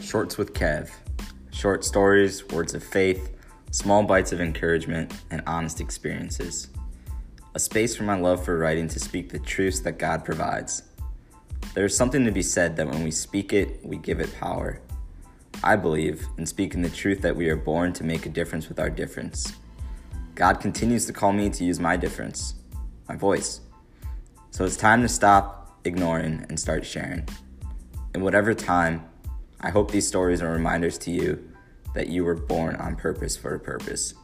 Shorts with Kev. Short stories, words of faith, small bites of encouragement, and honest experiences. A space for my love for writing to speak the truths that God provides. There is something to be said that when we speak it, we give it power. I believe in speaking the truth that we are born to make a difference with our difference. God continues to call me to use my difference, my voice. So it's time to stop ignoring and start sharing. In whatever time, I hope these stories are reminders to you that you were born on purpose for a purpose.